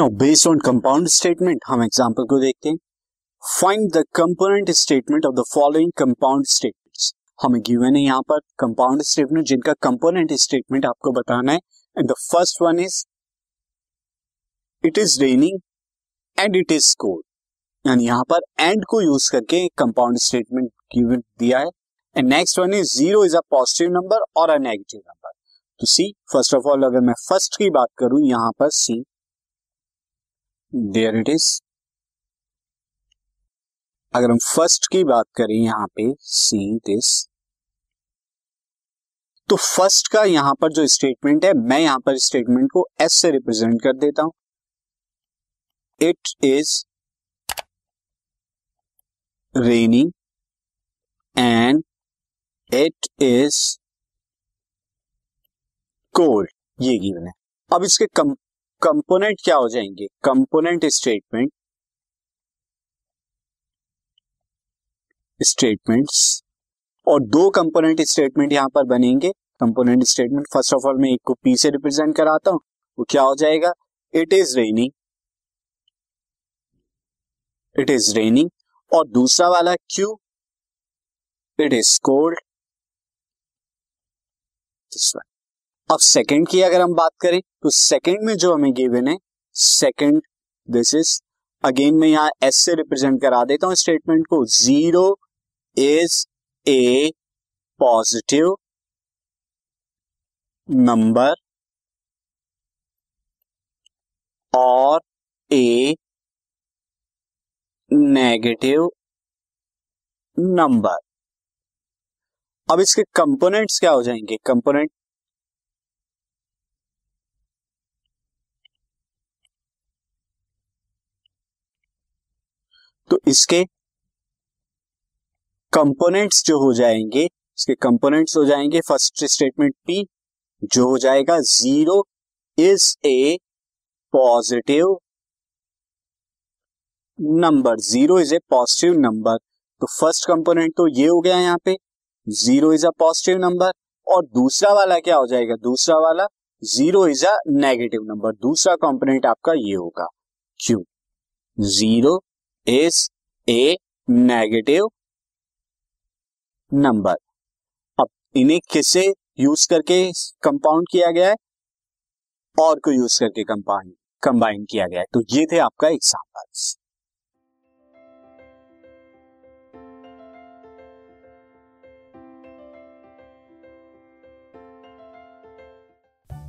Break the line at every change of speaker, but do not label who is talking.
No based on compound statement हम example को देखते हैं. Find the component statement of the following compound statements हमें गिवन है यहाँ पर कंपाउंड स्टेटमेंट जिनका कंपोनेंट स्टेटमेंट आपको बताना है. And the first one is it is raining and it is cold यानी यहाँ पर एंड को यूज़ करके कंपाउंड स्टेटमेंट गिवन दिया है. And next one is zero is a positive number और अ नेगेटिव नंबर तो सी फ़र्स्ट ऑफ़ ऑल अगर मैं फ़र्स्ट की बात करूँ, यहाँ पर सी देयर इट इज़ अगर हम फ़र्स्ट की बात करें यहाँ पे सी दिस तो फ़र्स्ट का यहाँ पर जो स्टेटमेंट है, मैं यहाँ पर स्टेटमेंट को एस से रिप्रेजेंट कर देता हूँ. It is raining and it is cold ये गिवन है अब इसके कम कंपोनेंट क्या हो जाएँगे? कंपोनेंट स्टेटमेंट, स्टेटमेंट्स, और दो कंपोनेंट स्टेटमेंट यहाँ पर बनेंगे। Component statement, first of all मैं एक को पी से रिप्रेजेंट कराता हूँ, वो क्या हो जाएगा? It is raining it is raining और दूसरा वाला क्यू इट इज़ कोल्ड अब सेकंड की अगर हम बात करें तो सेकंड में जो हमें गिवन है सेकंड दिस इज़ अगेन मैं यहाँ एस से रिप्रेजेंट करा देता हूँ स्टेटमेंट को zero is a positive number और ए नेगेटिव नंबर अब इसके कंपोनेंट्स क्या हो जाएँगे? कंपोनेंट तो इसके कंपोनेंट्स जो हो जाएँगे, इसके कंपोनेंट्स हो जाएँगे फ़र्स्ट स्टेटमेंट पी जो हो जाएगा zero is a positive number zero is a positive number तो फ़र्स्ट कंपोनेंट तो ये हो गया यहाँ पे zero is a positive number और दूसरा वाला क्या हो जाएगा? दूसरा वाला zero is a negative number दूसरा कंपोनेंट आपका ये होगा. Q? Zero is a negative number अब इन्हें किसे यूज़ करके कंपाउंड किया गया है? और को यूज़ करके कंपाउंड कंबाइन किया गया है। तो ये थे आपका examples